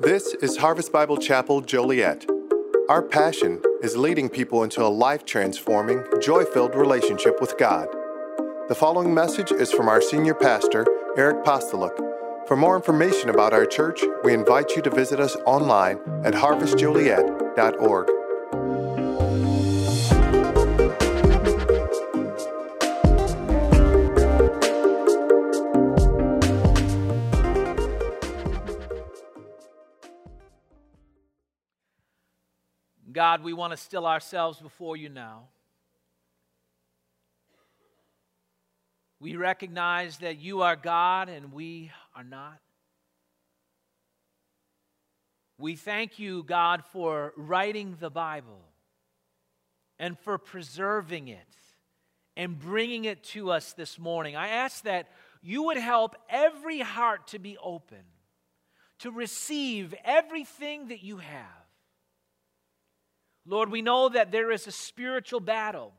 This is Harvest Bible Chapel Joliet. Our passion is leading people into a life transforming, joy filled relationship with God. The following message is from our senior pastor, Eric Postoluk. For more information about our church, we invite you to visit us online at harvestjoliet.org. God, we want to still ourselves before you now. We recognize that you are God and we are not. We thank you, God, for writing the Bible and for preserving it and bringing it to us this morning. I ask that you would help every heart to be open, to receive everything that you have. Lord, we know that there is a spiritual battle.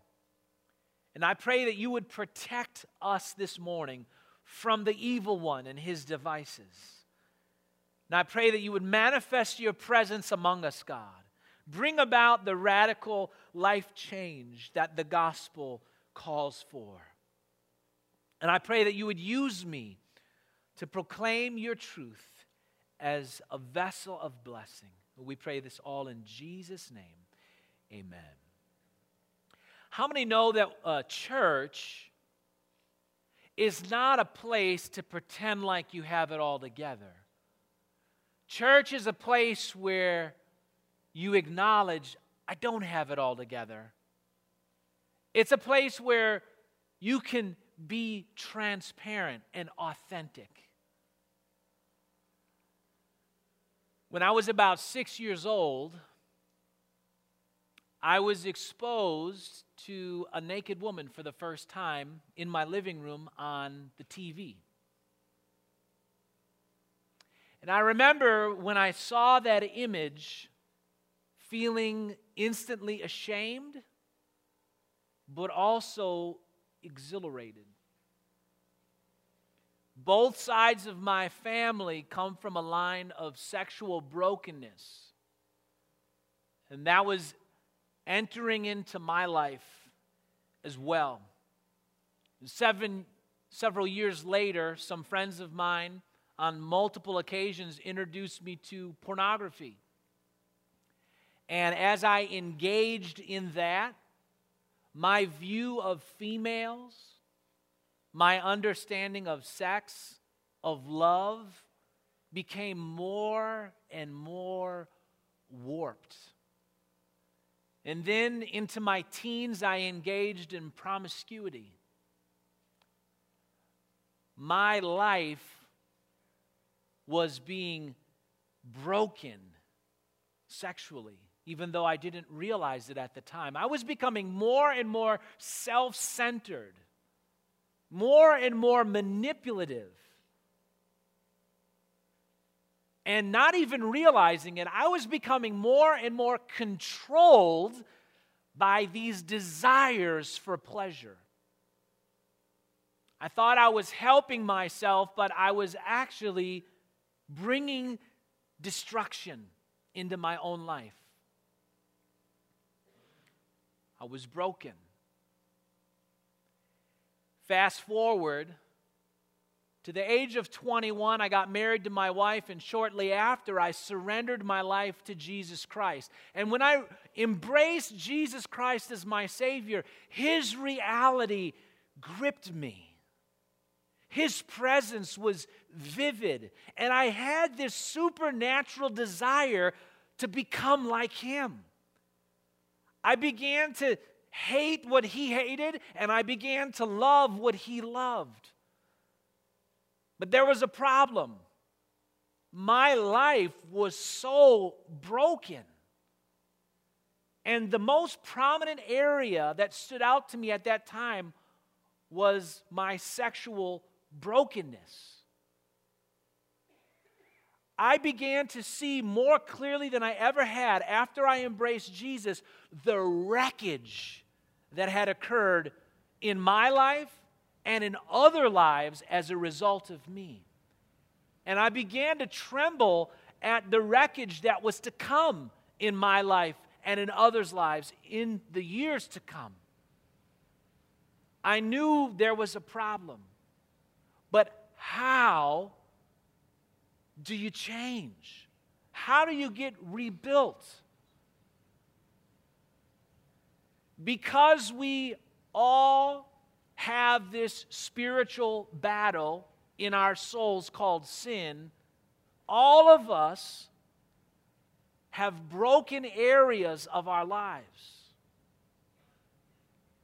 And I pray that you would protect us this morning from the evil one and his devices. And I pray that you would manifest your presence among us, God. Bring about the radical life change that the gospel calls for. And I pray that you would use me to proclaim your truth as a vessel of blessing. We pray this all in Jesus' name. Amen. How many know that a church is not a place to pretend like you have it all together? Church is a place where you acknowledge, I don't have it all together. It's a place where you can be transparent and authentic. When I was about six years old, I was exposed to a naked woman for the first time in my living room on the TV. And I remember when I saw that image, feeling instantly ashamed, but also exhilarated. Both sides of my family come from a line of sexual brokenness. And that was entering into my life as well. Seven, several years later, some friends of mine on multiple occasions introduced me to pornography. And as I engaged in that, my view of females, my understanding of sex, of love, became more and more warped. And then into my teens, I engaged in promiscuity. My life was being broken sexually, even though I didn't realize it at the time. I was becoming more and more self centered, more and more manipulative and not even realizing it, I was becoming more and more controlled by these desires for pleasure. I thought I was helping myself, but I was actually bringing destruction into my own life. I was broken. Fast forward to the age of 21, I got married to my wife, and shortly after, I surrendered my life to Jesus Christ. And when I embraced Jesus Christ as my Savior, His reality gripped me. His presence was vivid, and I had this supernatural desire to become like Him. I began to hate what He hated, and I began to love what He loved. But there was a problem. My life was so broken. And the most prominent area that stood out to me at that time was my sexual brokenness. I began to see more clearly than I ever had after I embraced Jesus the wreckage that had occurred in my life and in other lives as a result of me. And I began to tremble at the wreckage that was to come in my life and in others' lives in the years to come. I knew there was a problem. But how do you change? How do you get rebuilt? Because we all have this spiritual battle in our souls called sin, all of us have broken areas of our lives.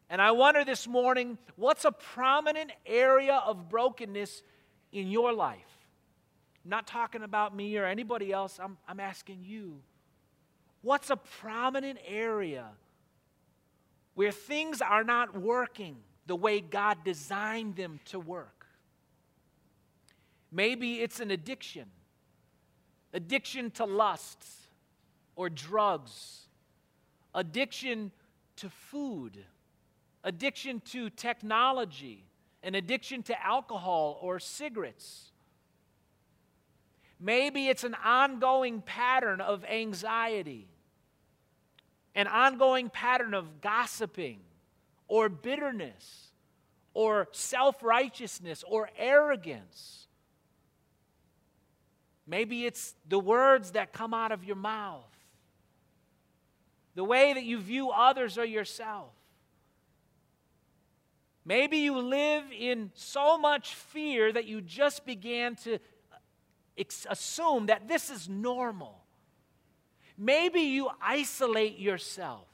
And I wonder this morning what's a prominent area of brokenness in your life? I'm not talking about me or anybody else, I'm, I'm asking you. What's a prominent area where things are not working the way God designed them to work? Maybe it's an addiction. Addiction to lusts or drugs, addiction to food, addiction to technology, an addiction to alcohol or cigarettes. Maybe it's an ongoing pattern of anxiety, an ongoing pattern of gossiping or bitterness or self righteousness or arrogance. Maybe it's the words that come out of your mouth, the way that you view others or yourself. Maybe you live in so much fear that you just began to uh, assume that this is normal. Maybe you isolate yourself.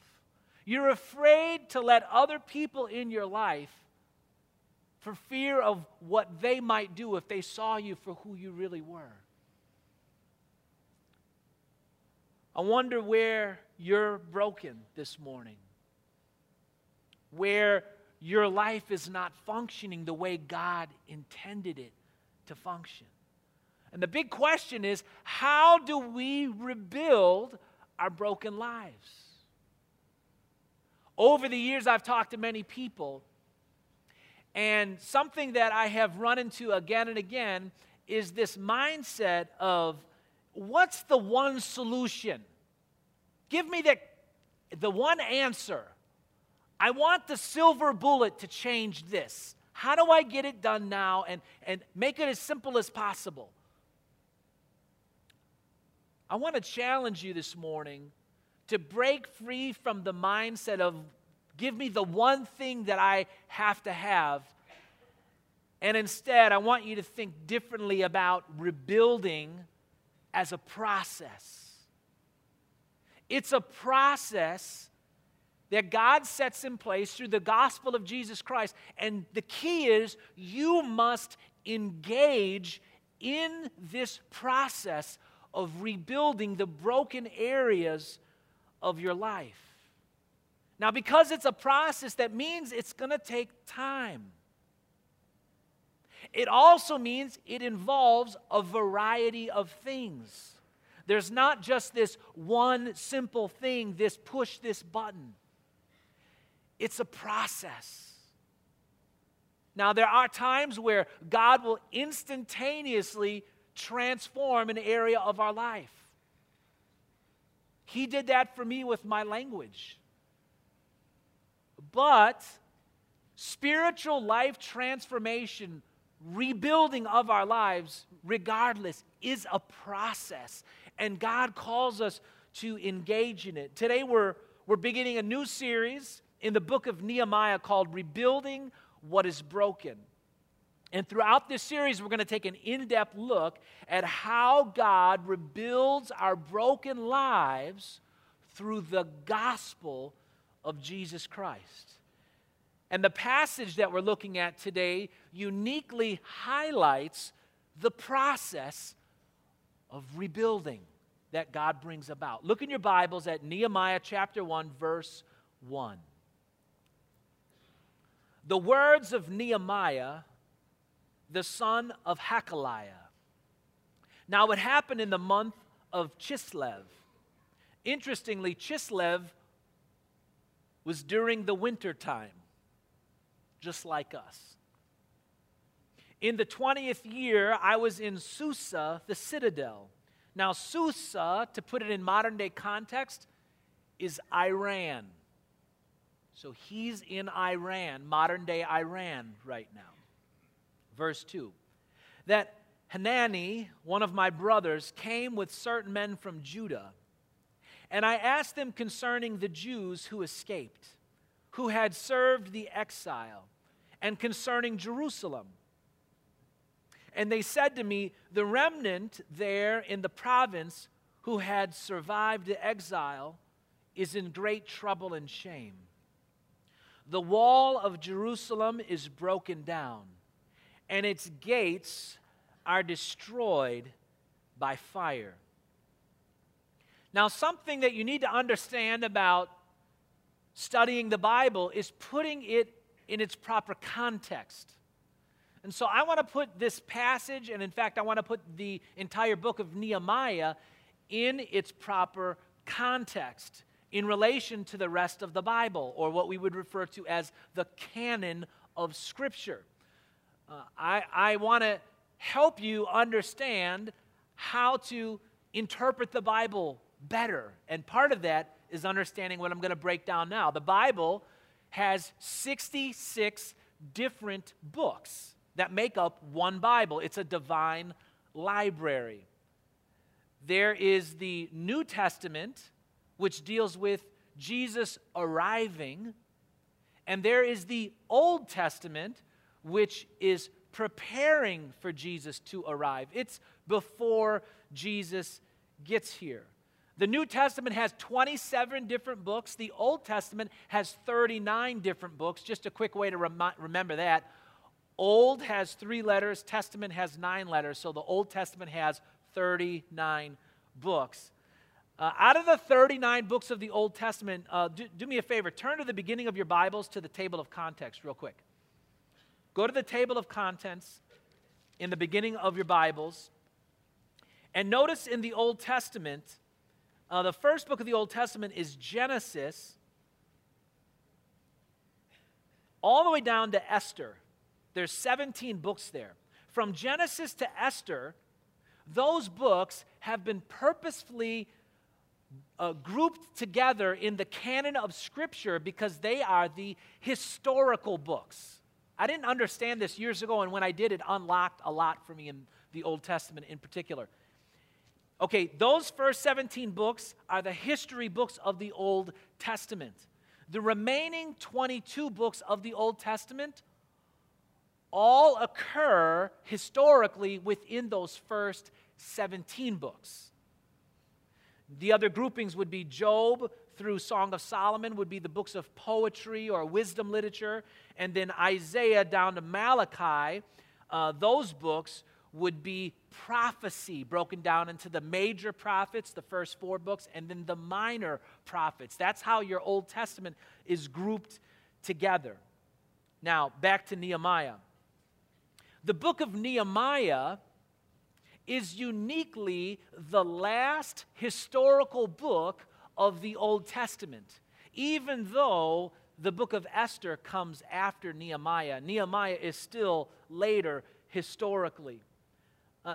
You're afraid to let other people in your life for fear of what they might do if they saw you for who you really were. I wonder where you're broken this morning, where your life is not functioning the way God intended it to function. And the big question is how do we rebuild our broken lives? Over the years, I've talked to many people, and something that I have run into again and again is this mindset of what's the one solution? Give me the, the one answer. I want the silver bullet to change this. How do I get it done now and, and make it as simple as possible? I want to challenge you this morning to break free from the mindset of give me the one thing that I have to have. And instead, I want you to think differently about rebuilding as a process. It's a process that God sets in place through the gospel of Jesus Christ. And the key is you must engage in this process of rebuilding the broken areas of your life. Now, because it's a process, that means it's going to take time. It also means it involves a variety of things. There's not just this one simple thing, this push this button. It's a process. Now, there are times where God will instantaneously transform an area of our life. He did that for me with my language. But spiritual life transformation rebuilding of our lives, regardless, is a process. And God calls us to engage in it. Today, we're, we're beginning a new series in the book of Nehemiah called Rebuilding What is Broken. And throughout this series, we're going to take an in depth look at how God rebuilds our broken lives through the gospel of Jesus Christ. And the passage that we're looking at today uniquely highlights the process of rebuilding that God brings about. Look in your Bibles at Nehemiah chapter 1, verse 1. The words of Nehemiah, the son of Hachaliah. Now, it happened in the month of Chislev. Interestingly, Chislev was during the winter time just like us. In the 20th year, I was in Susa, the citadel, Now, Susa, to put it in modern day context, is Iran. So he's in Iran, modern day Iran, right now. Verse 2 that Hanani, one of my brothers, came with certain men from Judah, and I asked them concerning the Jews who escaped, who had served the exile, and concerning Jerusalem. And they said to me, The remnant there in the province who had survived the exile is in great trouble and shame. The wall of Jerusalem is broken down, and its gates are destroyed by fire. Now, something that you need to understand about studying the Bible is putting it in its proper context. And so I want to put this passage, and in fact, I want to put the entire book of Nehemiah in its proper context in relation to the rest of the Bible, or what we would refer to as the canon of Scripture. Uh, I, I want to help you understand how to interpret the Bible better. And part of that is understanding what I'm going to break down now. The Bible has 66 different books that make up one Bible, it's a divine library. There is the New Testament, which deals with Jesus arriving, and there is the Old Testament, which is preparing for Jesus to arrive. It's before Jesus gets here. The New Testament has 27 different books. The Old Testament has 39 different books. Just a quick way to rem- remember that. Old has three letters, Testament has nine letters, so the Old Testament has 39 books. Uh, out of the 39 books of the Old Testament, uh, do, do me a favor, turn to the beginning of your Bibles to the table of context, real quick. Go to the table of contents in the beginning of your Bibles, and notice in the Old Testament, uh, the first book of the Old Testament is Genesis, all the way down to Esther. There's 17 books there. From Genesis to Esther, those books have been purposefully uh, grouped together in the canon of Scripture because they are the historical books. I didn't understand this years ago, and when I did, it unlocked a lot for me in the Old Testament in particular. Okay, those first 17 books are the history books of the Old Testament. The remaining 22 books of the Old Testament all occur historically within those first 17 books. The other groupings would be Job through Song of Solomon, would be the books of poetry or wisdom literature, and then Isaiah down to Malachi. Uh, those books would be prophecy broken down into the major prophets, the first four books, and then the minor prophets. That's how your Old Testament is grouped together. Now, back to Nehemiah. The book of Nehemiah is uniquely the last historical book of the Old Testament, even though the book of Esther comes after Nehemiah. Nehemiah is still later historically. Uh,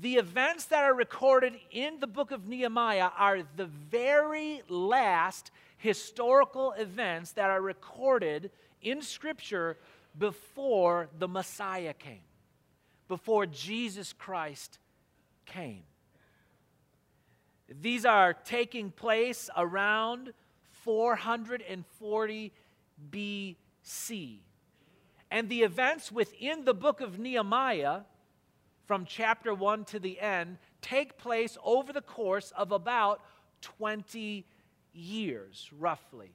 the events that are recorded in the book of Nehemiah are the very last historical events that are recorded in Scripture before the Messiah came before Jesus Christ came. These are taking place around 440 BC. And the events within the book of Nehemiah, from chapter 1 to the end, take place over the course of about 20 years, roughly.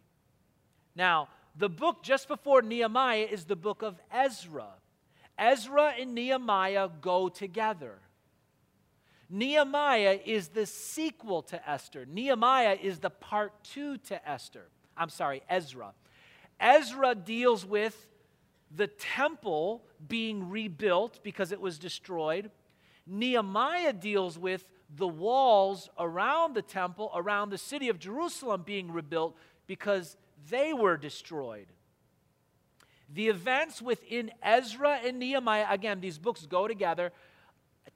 Now, the book just before Nehemiah is the book of Ezra. Ezra and Nehemiah go together. Nehemiah is the sequel to Esther. Nehemiah is the part two to Esther. I'm sorry, Ezra. Ezra deals with the temple being rebuilt because it was destroyed. Nehemiah deals with the walls around the temple, around the city of Jerusalem being rebuilt because they were destroyed. The events within Ezra and Nehemiah, again, these books go together,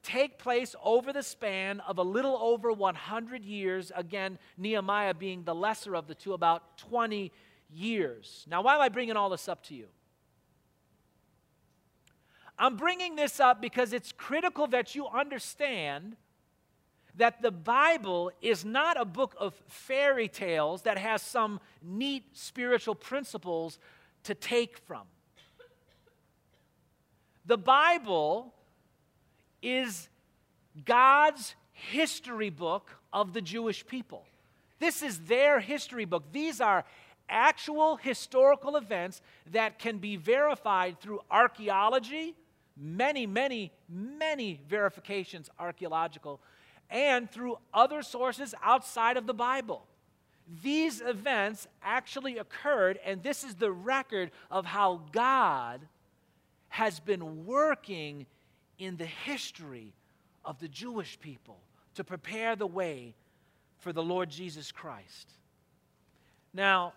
take place over the span of a little over 100 years. Again, Nehemiah being the lesser of the two, about 20 years. Now, why am I bringing all this up to you? I'm bringing this up because it's critical that you understand that the Bible is not a book of fairy tales that has some neat spiritual principles to take from. The Bible is God's history book of the Jewish people. This is their history book. These are actual historical events that can be verified through archaeology, many, many, many verifications archaeological, and through other sources outside of the Bible. These events actually occurred, and this is the record of how God has been working in the history of the Jewish people to prepare the way for the Lord Jesus Christ. Now,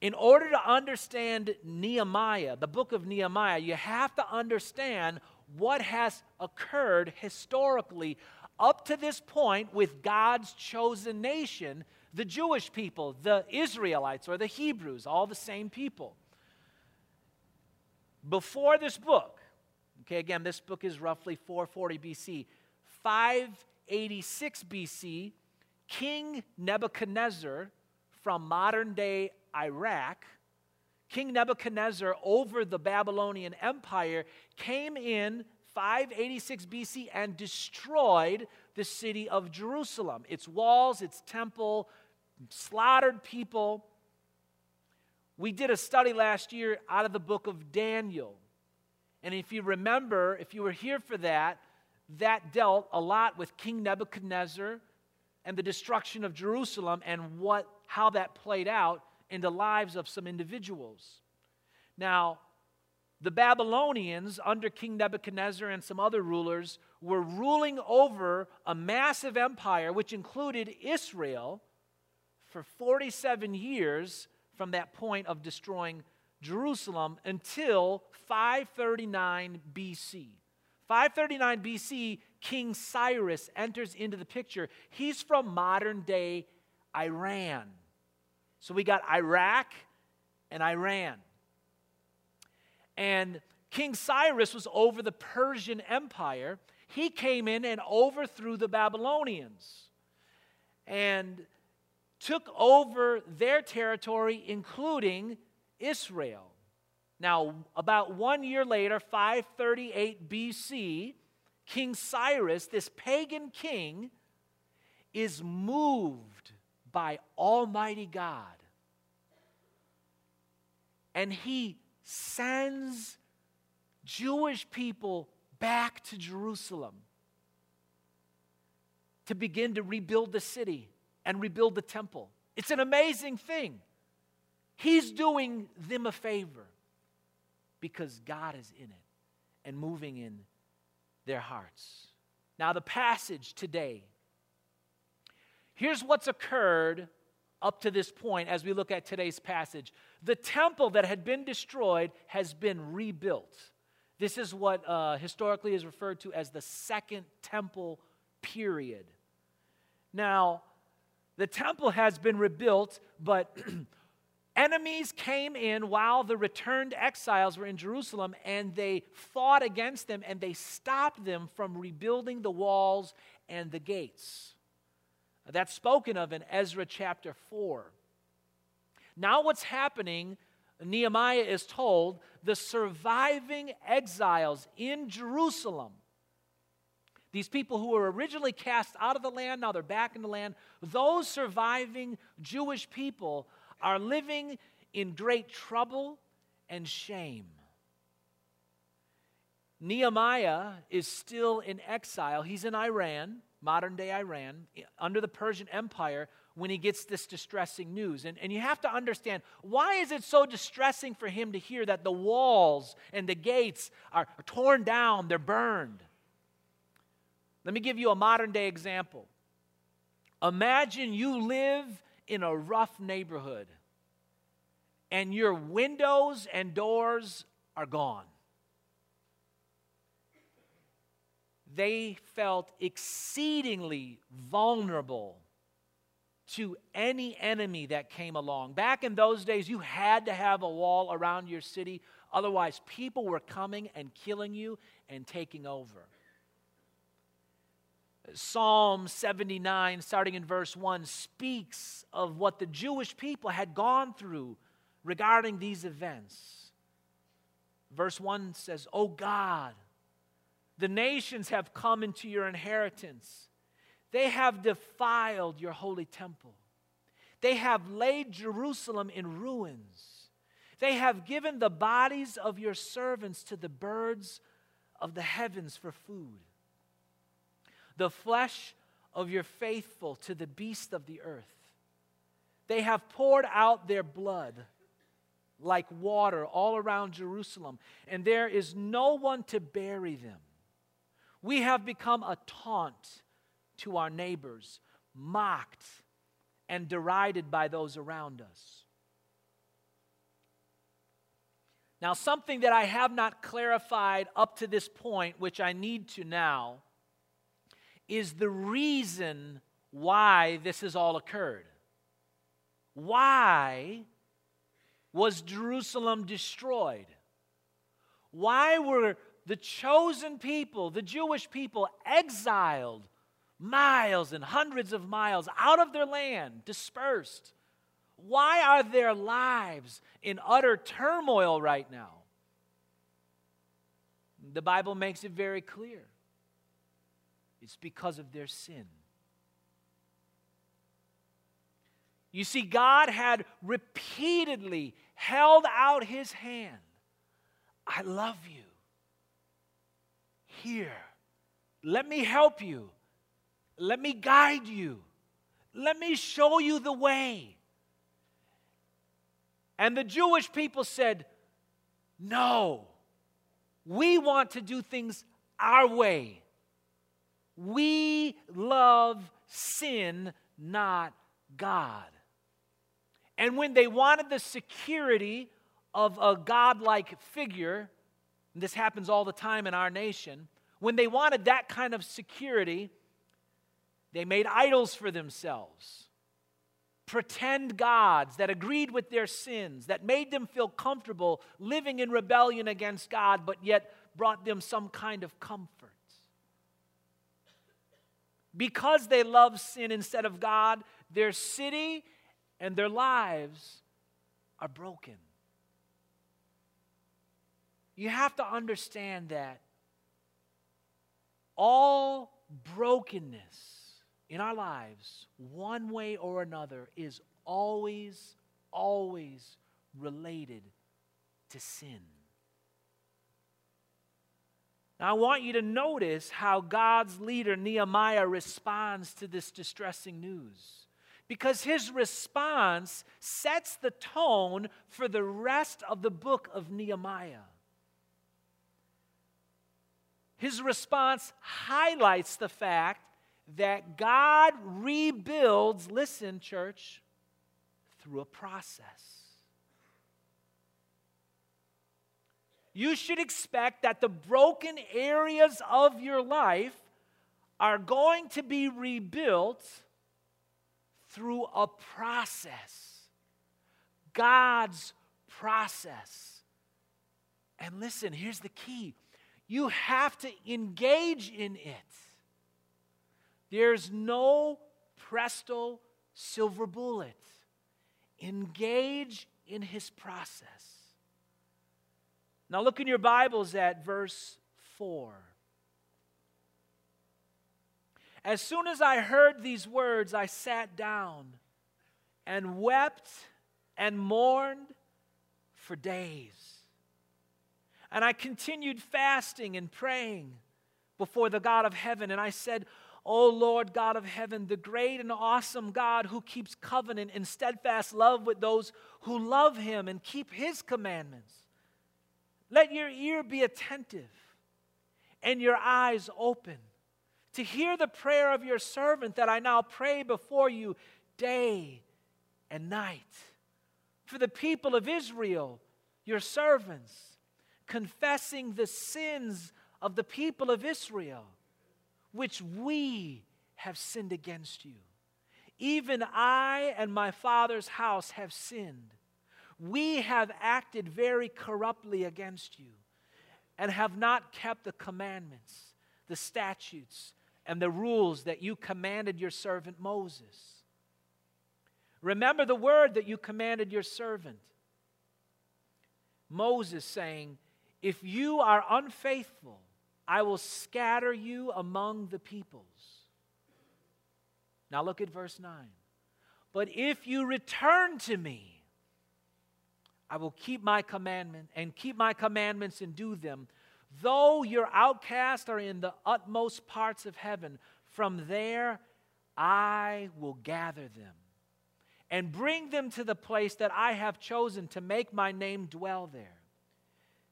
in order to understand Nehemiah, the book of Nehemiah, you have to understand what has occurred historically up to this point with God's chosen nation, the Jewish people, the Israelites or the Hebrews, all the same people. Before this book, okay, again, this book is roughly 440 BC, 586 BC, King Nebuchadnezzar from modern day Iraq, King Nebuchadnezzar over the Babylonian Empire came in 586 BC and destroyed the city of Jerusalem, its walls, its temple, slaughtered people. We did a study last year out of the book of Daniel. And if you remember, if you were here for that, that dealt a lot with King Nebuchadnezzar and the destruction of Jerusalem and what how that played out in the lives of some individuals. Now, the Babylonians, under King Nebuchadnezzar and some other rulers, were ruling over a massive empire which included Israel for 47 years from that point of destroying Jerusalem until 539 BC. 539 BC, King Cyrus enters into the picture. He's from modern day Iran. So we got Iraq and Iran. And King Cyrus was over the Persian Empire. He came in and overthrew the Babylonians and took over their territory, including Israel. Now, about one year later, 538 BC, King Cyrus, this pagan king, is moved by Almighty God. And he sends Jewish people back to Jerusalem to begin to rebuild the city and rebuild the temple. It's an amazing thing. He's doing them a favor because God is in it and moving in their hearts. Now, the passage today Here's what's occurred up to this point as we look at today's passage. The temple that had been destroyed has been rebuilt. This is what uh, historically is referred to as the Second Temple period. Now, the temple has been rebuilt, but enemies came in while the returned exiles were in Jerusalem and they fought against them and they stopped them from rebuilding the walls and the gates. That's spoken of in Ezra chapter 4. Now, what's happening, Nehemiah is told, the surviving exiles in Jerusalem, these people who were originally cast out of the land, now they're back in the land, those surviving Jewish people are living in great trouble and shame. Nehemiah is still in exile. He's in Iran modern day Iran, under the Persian Empire, when he gets this distressing news. And, and you have to understand why is it so distressing for him to hear that the walls and the gates are, torn down, they're burned? Let me give you a modern day example. Imagine you live in a rough neighborhood and your windows and doors are gone. they felt exceedingly vulnerable to any enemy that came along. Back in those days, you had to have a wall around your city, otherwise, people were coming and killing you and taking over. Psalm 79, starting in verse 1, speaks of what the Jewish people had gone through regarding these events. Verse 1 says, O God, the nations have come into your inheritance. They have defiled your holy temple. They have laid Jerusalem in ruins. They have given the bodies of your servants to the birds of the heavens for food, the flesh of your faithful to the beasts of the earth. They have poured out their blood like water all around Jerusalem, and there is no one to bury them. We have become a taunt to our neighbors, mocked and derided by those around us. Now, something that I have not clarified up to this point, which I need to now, is the reason why this has all occurred. Why was Jerusalem destroyed? Why were the chosen people, the Jewish people, exiled miles and hundreds of miles out of their land, dispersed? Why are their lives in utter turmoil right now? The Bible makes it very clear it's because of their sin. You see, God had repeatedly held out his hand. I love you. Here, let me help you. Let me guide you. Let me show you the way. And the Jewish people said, No, we want to do things our way. We love sin, not God. And when they wanted the security of a godlike figure, this happens all the time in our nation, when they wanted that kind of security, they made idols for themselves, pretend gods that agreed with their sins, that made them feel comfortable living in rebellion against God, but yet brought them some kind of comfort. Because they love sin instead of God, their city and their lives are broken. You have to understand that all brokenness in our lives, one way or another, is always, always related to sin. Now, I want you to notice how God's leader, Nehemiah, responds to this distressing news because his response sets the tone for the rest of the book of Nehemiah. His response highlights the fact that God rebuilds, listen, church, through a process. You should expect that the broken areas of your life are going to be rebuilt through a process. God's process. And listen, here's the key you have to engage in it. There's no presto silver bullet. Engage in his process. Now, look in your Bibles at verse 4. As soon as I heard these words, I sat down and wept and mourned for days. And I continued fasting and praying before the God of heaven. And I said, O Lord God of heaven, the great and awesome God who keeps covenant and steadfast love with those who love him and keep his commandments. Let your ear be attentive and your eyes open to hear the prayer of your servant that I now pray before you day and night. For the people of Israel, your servants, confessing the sins of the people of Israel. which we have sinned against you. Even I and my father's house have sinned. We have acted very corruptly against you and have not kept the commandments, the statutes, and the rules that you commanded your servant Moses. Remember the word that you commanded your servant Moses, saying, If you are unfaithful, I will scatter you among the peoples. Now look at verse 9. But if you return to me, I will keep my commandment and keep my commandments and do them. Though your outcasts are in the utmost parts of heaven, from there I will gather them and bring them to the place that I have chosen to make my name dwell there.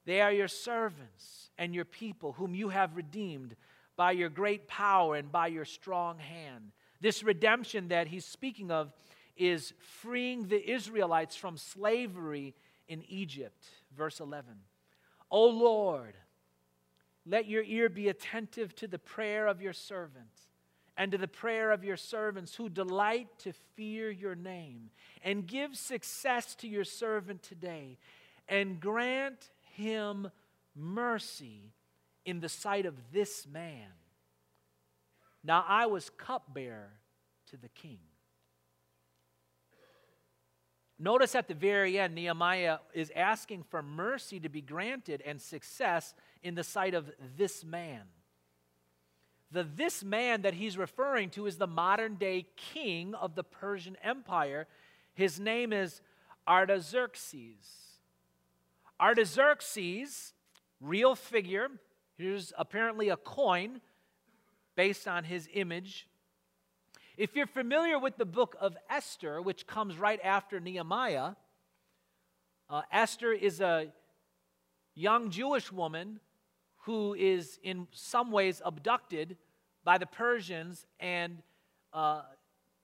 They are your servants and your people, whom you have redeemed by your great power and by your strong hand. This redemption that he's speaking of is freeing the Israelites from slavery in Egypt. Verse 11. O Lord, let your ear be attentive to the prayer of your servant and to the prayer of your servants who delight to fear your name. And give success to your servant today, and grant him mercy in the sight of this man. Now I was cupbearer to the king. Notice at the very end, Nehemiah is asking for mercy to be granted and success in the sight of this man. The this man that he's referring to is the modern day king of the Persian Empire. His name is Artaxerxes. Artaxerxes, real figure, here's apparently a coin based on his image. If you're familiar with the book of Esther, which comes right after Nehemiah, uh, Esther is a young Jewish woman who is in some ways abducted by the Persians and uh,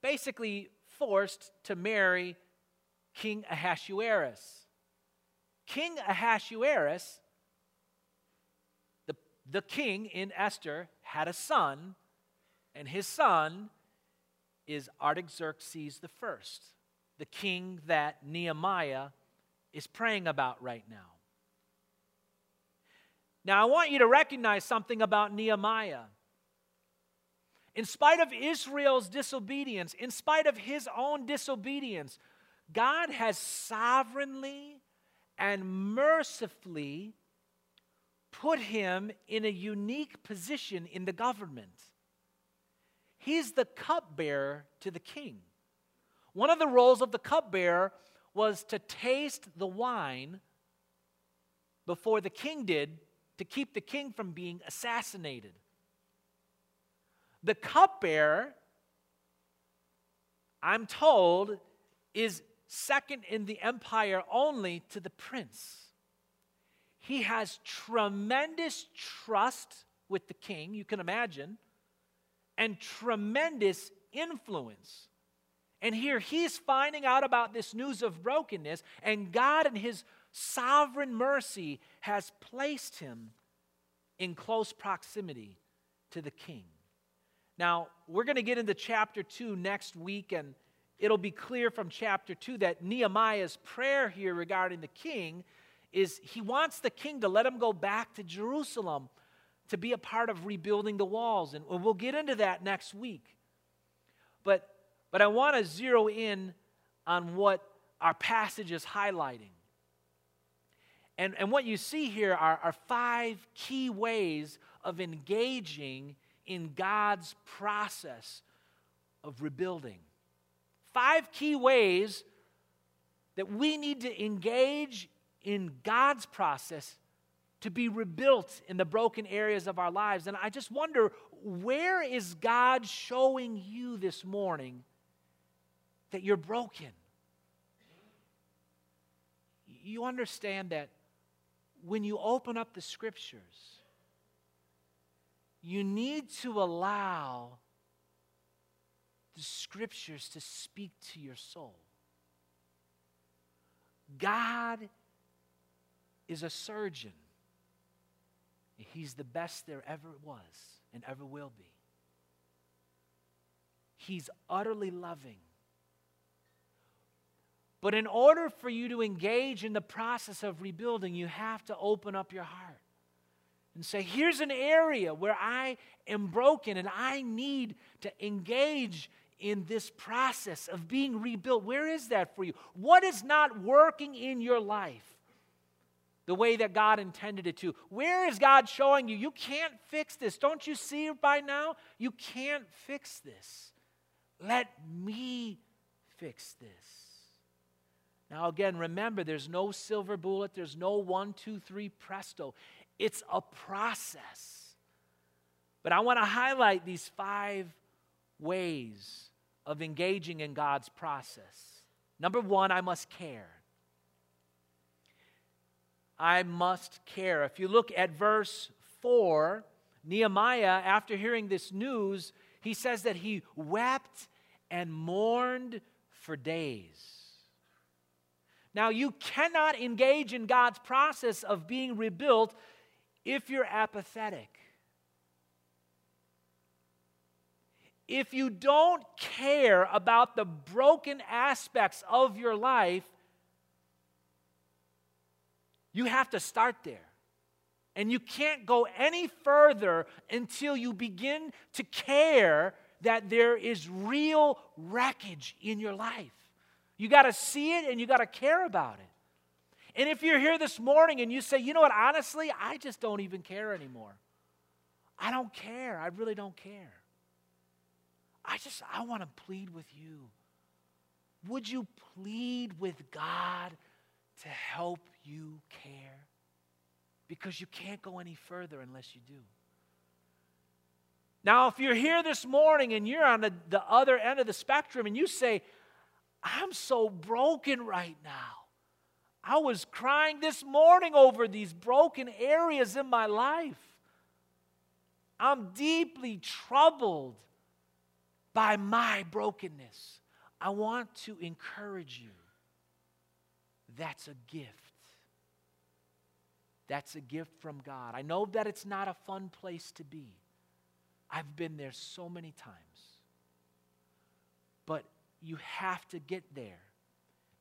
basically forced to marry King Ahasuerus. King Ahasuerus, the, the king in Esther, had a son, and his son is Artaxerxes first, the king that Nehemiah is praying about right now. Now, I want you to recognize something about Nehemiah. In spite of Israel's disobedience, in spite of his own disobedience, God has sovereignly and mercifully put him in a unique position in the government. He's the cupbearer to the king. One of the roles of the cupbearer was to taste the wine before the king did to keep the king from being assassinated. The cupbearer, I'm told, is second in the empire only to the prince. He has tremendous trust with the king, you can imagine, and tremendous influence. And here he's finding out about this news of brokenness, and God, in his sovereign mercy, has placed him in close proximity to the king. Now, we're going to get into chapter 2 next week, and it'll be clear from chapter 2 that Nehemiah's prayer here regarding the king is he wants the king to let him go back to Jerusalem to be a part of rebuilding the walls. And we'll get into that next week. But, but I want to zero in on what our passage is highlighting. And, and what you see here are, are five key ways of engaging in God's process of rebuilding. Five key ways that we need to engage in God's process to be rebuilt in the broken areas of our lives. And I just wonder where is God showing you this morning that you're broken? You understand that when you open up the scriptures, you need to allow the scriptures to speak to your soul. God is a surgeon. He's the best there ever was and ever will be. He's utterly loving. But in order for you to engage in the process of rebuilding, you have to open up your heart and say, here's an area where I am broken and I need to engage in this process of being rebuilt. Where is that for you? What is not working in your life the way that God intended it to? Where is God showing you, you can't fix this? Don't you see by now? You can't fix this. Let me fix this. Now, again, remember, there's no silver bullet, there's no one, two, three, presto. It's a process. But I want to highlight these five ways of engaging in God's process. Number one, I must care. I must care. If you look at verse 4, Nehemiah, after hearing this news, he says that he wept and mourned for days. Now, you cannot engage in God's process of being rebuilt if you're apathetic. If you don't care about the broken aspects of your life, you have to start there. And you can't go any further until you begin to care that there is real wreckage in your life. You got to see it and you got to care about it. And if you're here this morning and you say, you know what, honestly, I just don't even care anymore. I don't care. I really don't care. I just, I want to plead with you. Would you plead with God to help you care? Because you can't go any further unless you do. Now, if you're here this morning and you're on the, the other end of the spectrum and you say, I'm so broken right now. I was crying this morning over these broken areas in my life. I'm deeply troubled by my brokenness. I want to encourage you. That's a gift. That's a gift from God. I know that it's not a fun place to be. I've been there so many times. But you have to get there.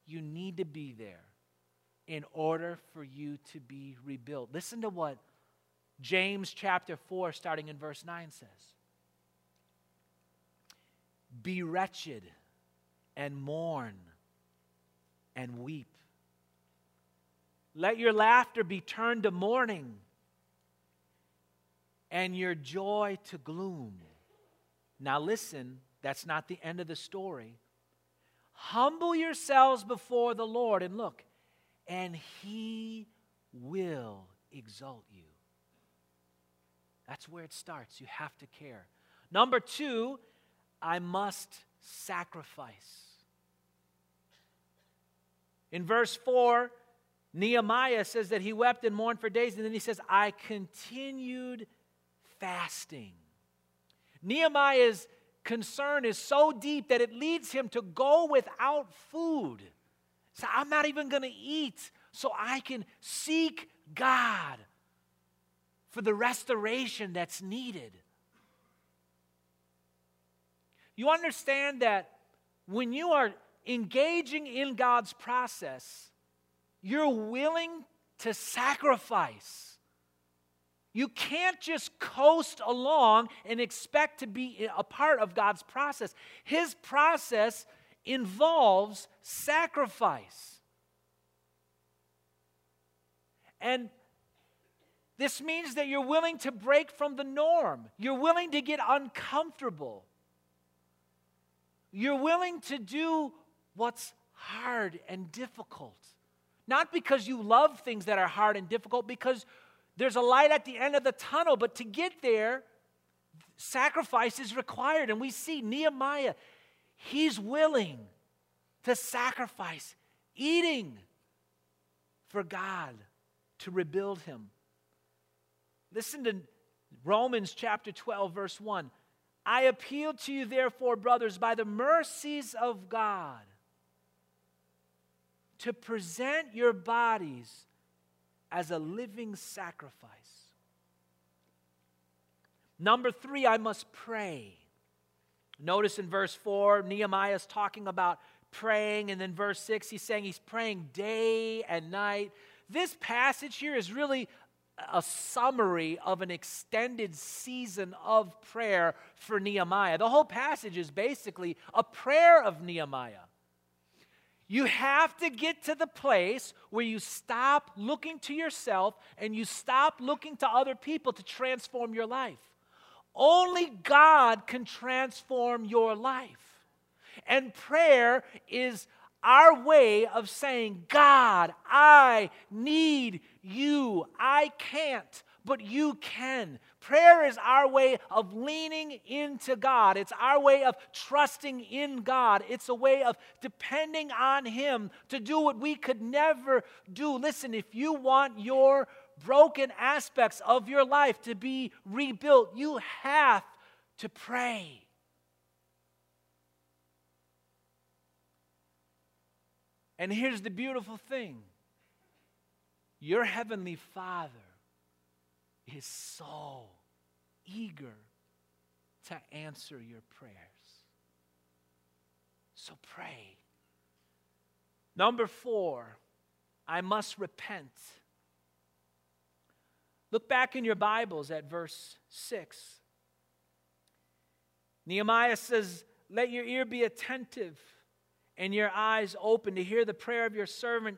You need to be there in order for you to be rebuilt. Listen to what James chapter 4, starting in verse 9, says Be wretched and mourn and weep. Let your laughter be turned to mourning and your joy to gloom. Now, listen, that's not the end of the story. Humble yourselves before the Lord and look, and He will exalt you. That's where it starts. You have to care. Number two, I must sacrifice. In verse 4, Nehemiah says that he wept and mourned for days, and then he says, I continued fasting. Nehemiah's concern is so deep that it leads him to go without food. So I'm not even going to eat so I can seek God for the restoration that's needed. You understand that when you are engaging in God's process, you're willing to sacrifice. You can't just coast along and expect to be a part of God's process. His process involves sacrifice. And this means that you're willing to break from the norm. You're willing to get uncomfortable. You're willing to do what's hard and difficult. Not because you love things that are hard and difficult, because there's a light at the end of the tunnel, but to get there, sacrifice is required. And we see Nehemiah, he's willing to sacrifice eating for God to rebuild him. Listen to Romans chapter 12, verse 1. I appeal to you, therefore, brothers, by the mercies of God, to present your bodies as a living sacrifice. Number three, I must pray. Notice in verse 4, Nehemiah is talking about praying, and then verse 6, he's saying he's praying day and night. This passage here is really a summary of an extended season of prayer for Nehemiah. The whole passage is basically a prayer of Nehemiah. You have to get to the place where you stop looking to yourself and you stop looking to other people to transform your life. Only God can transform your life. And prayer is our way of saying, God, I need you. I can't, but you can. Prayer is our way of leaning into God. It's our way of trusting in God. It's a way of depending on Him to do what we could never do. Listen, if you want your broken aspects of your life to be rebuilt, you have to pray. And here's the beautiful thing your heavenly Father is so eager to answer your prayers. So pray. Number four, I must repent. Look back in your Bibles at verse 6. Nehemiah says, Let your ear be attentive and your eyes open to hear the prayer of your servant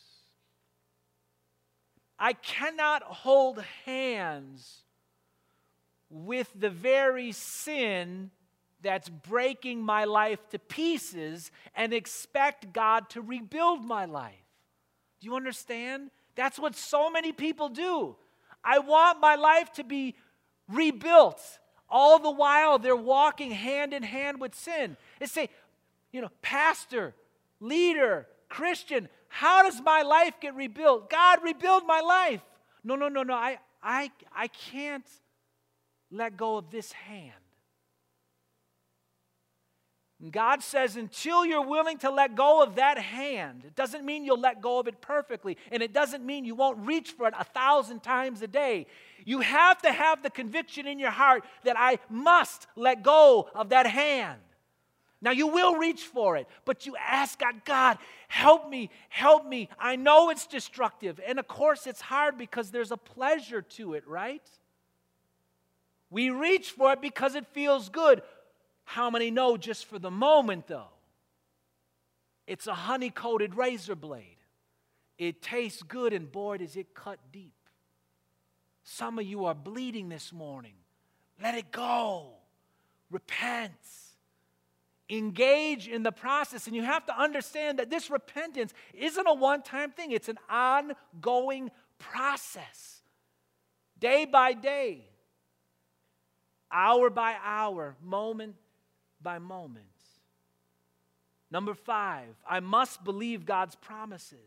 I cannot hold hands with the very sin that's breaking my life to pieces and expect God to rebuild my life. Do you understand? That's what so many people do. I want my life to be rebuilt. All the while, they're walking hand in hand with sin. They say, you know, pastor, leader, Christian, how does my life get rebuilt? God, rebuild my life. No, no, no, no. I, I, I can't let go of this hand. And God says, until you're willing to let go of that hand, it doesn't mean you'll let go of it perfectly, and it doesn't mean you won't reach for it a thousand times a day. You have to have the conviction in your heart that I must let go of that hand. Now, you will reach for it, but you ask God, God, help me, help me. I know it's destructive. And of course, it's hard because there's a pleasure to it, right? We reach for it because it feels good. How many know just for the moment, though? It's a honey coated razor blade. It tastes good, and boy, does it cut deep. Some of you are bleeding this morning. Let it go. Repent. Engage in the process. And you have to understand that this repentance isn't a one time thing, it's an ongoing process. Day by day, hour by hour, moment by moment. Number five, I must believe God's promises.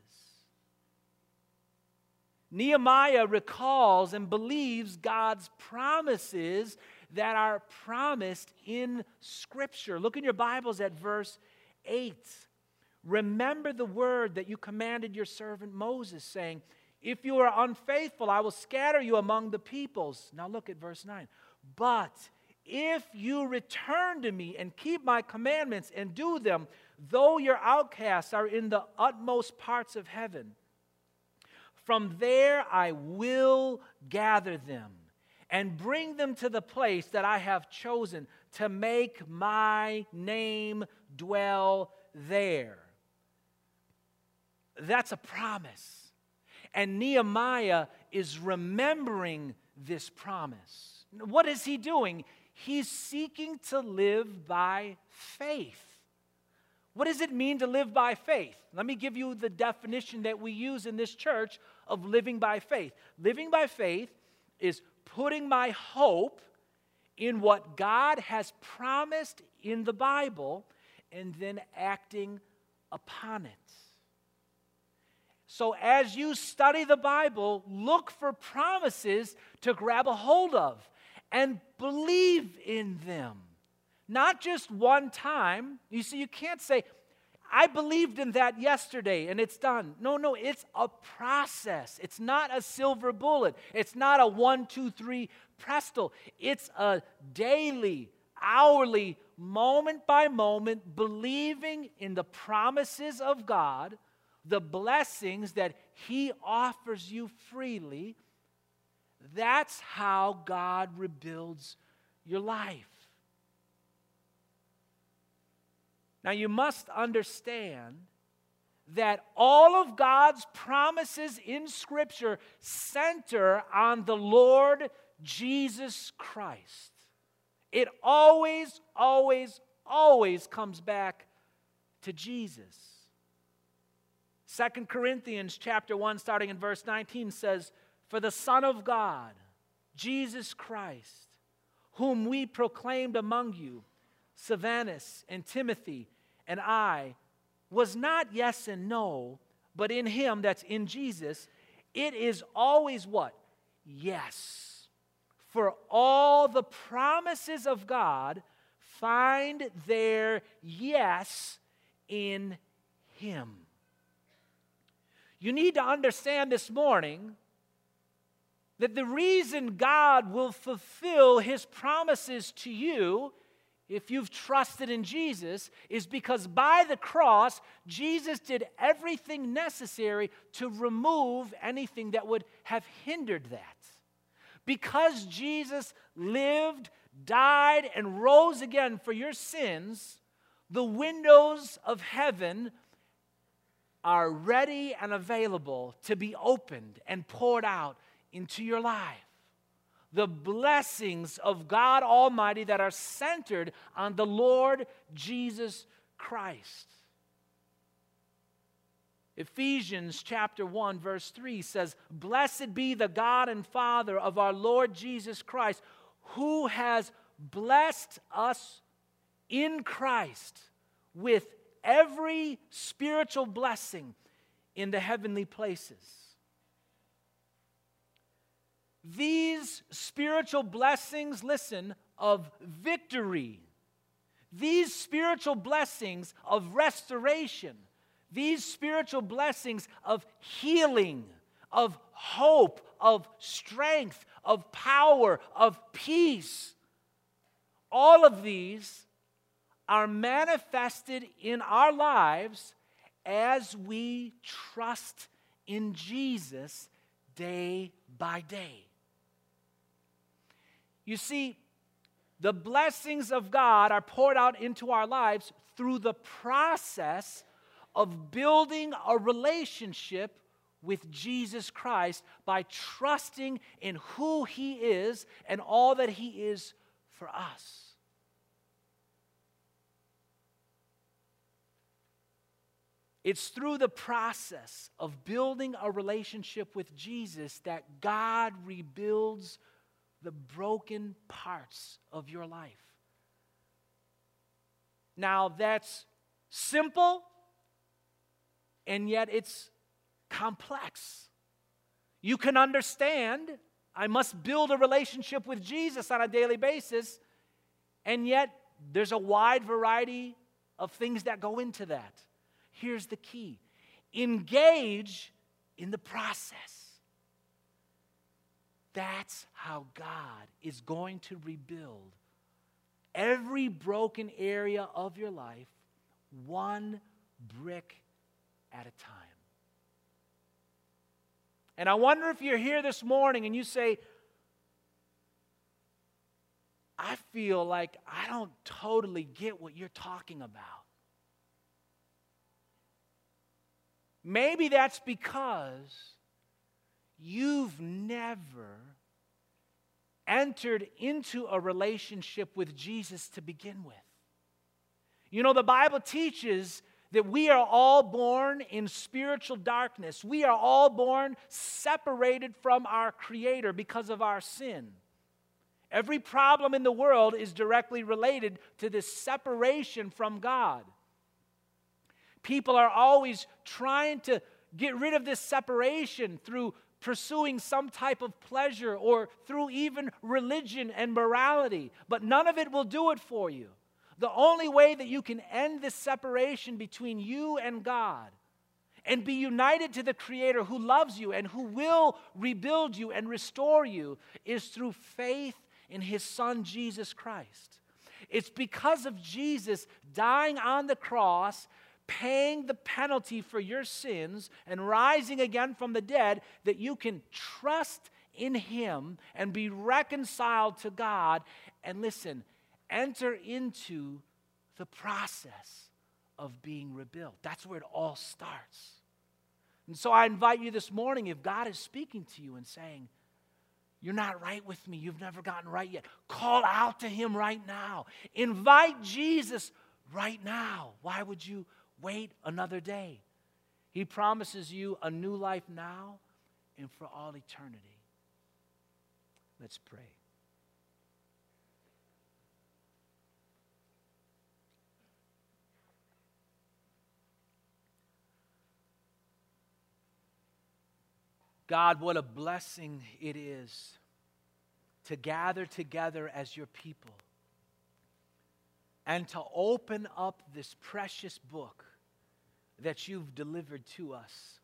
Nehemiah recalls and believes God's promises that are promised in Scripture. Look in your Bibles at verse 8. Remember the word that you commanded your servant Moses, saying, If you are unfaithful, I will scatter you among the peoples. Now look at verse 9. But if you return to me and keep my commandments and do them, though your outcasts are in the utmost parts of heaven, from there I will gather them and bring them to the place that I have chosen to make my name dwell there. That's a promise. And Nehemiah is remembering this promise. What is he doing? He's seeking to live by faith. What does it mean to live by faith? Let me give you the definition that we use in this church of living by faith. Living by faith is putting my hope in what God has promised in the Bible and then acting upon it. So, as you study the Bible, look for promises to grab a hold of and believe in them. Not just one time. You see, you can't say, I believed in that yesterday and it's done. No, no, it's a process. It's not a silver bullet. It's not a one, two, three presto. It's a daily, hourly, moment by moment believing in the promises of God, the blessings that He offers you freely. That's how God rebuilds your life. Now, you must understand that all of God's promises in Scripture center on the Lord Jesus Christ. It always, always, always comes back to Jesus. Second Corinthians chapter 1 starting in verse 19 says, "For the Son of God, Jesus Christ, whom we proclaimed among you, Silvanus and Timothy, and I was not yes and no, but in him, that's in Jesus, it is always what? Yes. For all the promises of God find their yes in him. You need to understand this morning that the reason God will fulfill his promises to you if you've trusted in Jesus, is because by the cross, Jesus did everything necessary to remove anything that would have hindered that. Because Jesus lived, died, and rose again for your sins, the windows of heaven are ready and available to be opened and poured out into your life the blessings of God Almighty that are centered on the Lord Jesus Christ. Ephesians chapter 1 verse 3 says, "Blessed be the God and Father of our Lord Jesus Christ, who has blessed us in Christ with every spiritual blessing in the heavenly places." These spiritual blessings, listen, of victory, these spiritual blessings of restoration, these spiritual blessings of healing, of hope, of strength, of power, of peace, all of these are manifested in our lives as we trust in Jesus day by day. You see, the blessings of God are poured out into our lives through the process of building a relationship with Jesus Christ by trusting in who He is and all that He is for us. It's through the process of building a relationship with Jesus that God rebuilds the broken parts of your life. Now, that's simple, and yet it's complex. You can understand, I must build a relationship with Jesus on a daily basis, and yet there's a wide variety of things that go into that. Here's the key engage in the process. That's how God is going to rebuild every broken area of your life, one brick at a time. And I wonder if you're here this morning and you say, I feel like I don't totally get what you're talking about. Maybe that's because you've never entered into a relationship with Jesus to begin with. You know, the Bible teaches that we are all born in spiritual darkness. We are all born separated from our Creator because of our sin. Every problem in the world is directly related to this separation from God. People are always trying to get rid of this separation through pursuing some type of pleasure or through even religion and morality, but none of it will do it for you. The only way that you can end this separation between you and God and be united to the Creator who loves you and who will rebuild you and restore you is through faith in His Son, Jesus Christ. It's because of Jesus dying on the cross paying the penalty for your sins and rising again from the dead, that you can trust in Him and be reconciled to God. And listen, enter into the process of being rebuilt. That's where it all starts. And so I invite you this morning, if God is speaking to you and saying, You're not right with me, you've never gotten right yet, call out to Him right now. Invite Jesus right now. Why would you wait another day. He promises you a new life now and for all eternity. Let's pray. God, what a blessing it is to gather together as your people and to open up this precious book that you've delivered to us,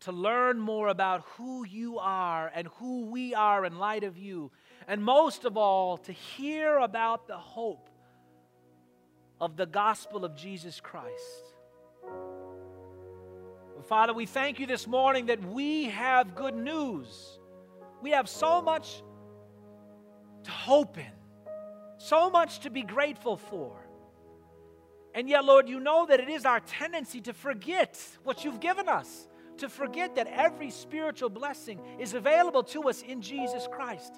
to learn more about who you are and who we are in light of you, and most of all, to hear about the hope of the gospel of Jesus Christ. Father, we thank you this morning that we have good news. We have so much to hope in so much to be grateful for. And yet, Lord, you know that it is our tendency to forget what you've given us, to forget that every spiritual blessing is available to us in Jesus Christ.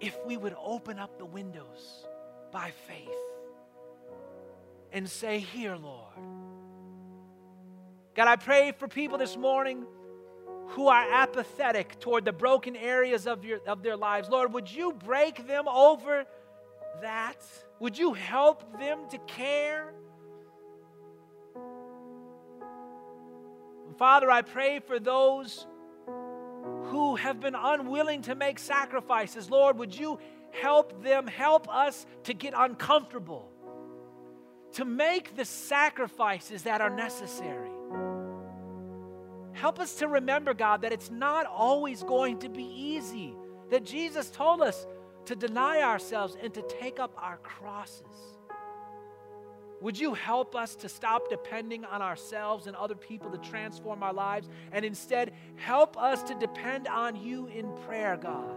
If we would open up the windows by faith and say, Here, Lord. God, I pray for people this morning who are apathetic toward the broken areas of, your, of their lives. Lord, would you break them over that? Would you help them to care? Father, I pray for those who have been unwilling to make sacrifices. Lord, would you help them, help us to get uncomfortable, to make the sacrifices that are necessary. Help us to remember, God, that it's not always going to be easy. That Jesus told us to deny ourselves and to take up our crosses. Would you help us to stop depending on ourselves and other people to transform our lives and instead help us to depend on you in prayer, God?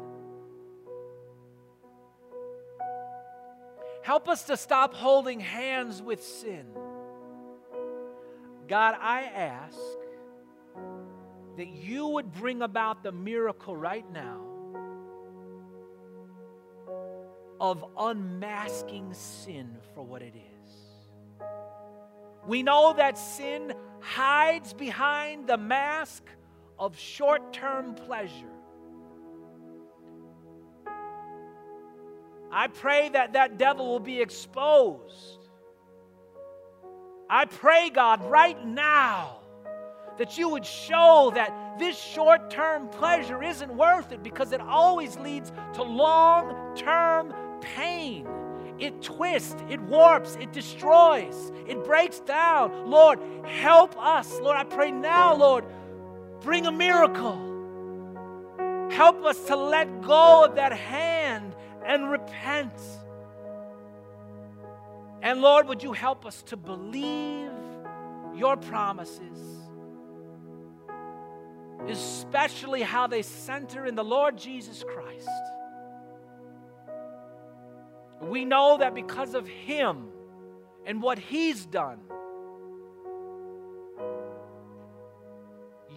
Help us to stop holding hands with sin. God, I ask that you would bring about the miracle right now of unmasking sin for what it is. We know that sin hides behind the mask of short term pleasure. I pray that that devil will be exposed. I pray, God, right now that you would show that this short term pleasure isn't worth it because it always leads to long term pain. It twists, it warps, it destroys, it breaks down. Lord, help us. Lord, I pray now, Lord, bring a miracle. Help us to let go of that hand and repent. And Lord, would you help us to believe your promises, especially how they center in the Lord Jesus Christ. We know that because of Him and what He's done,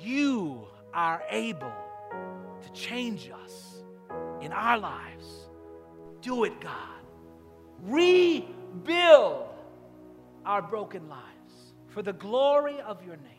you are able to change us in our lives. Do it, God. Rebuild our broken lives for the glory of your name.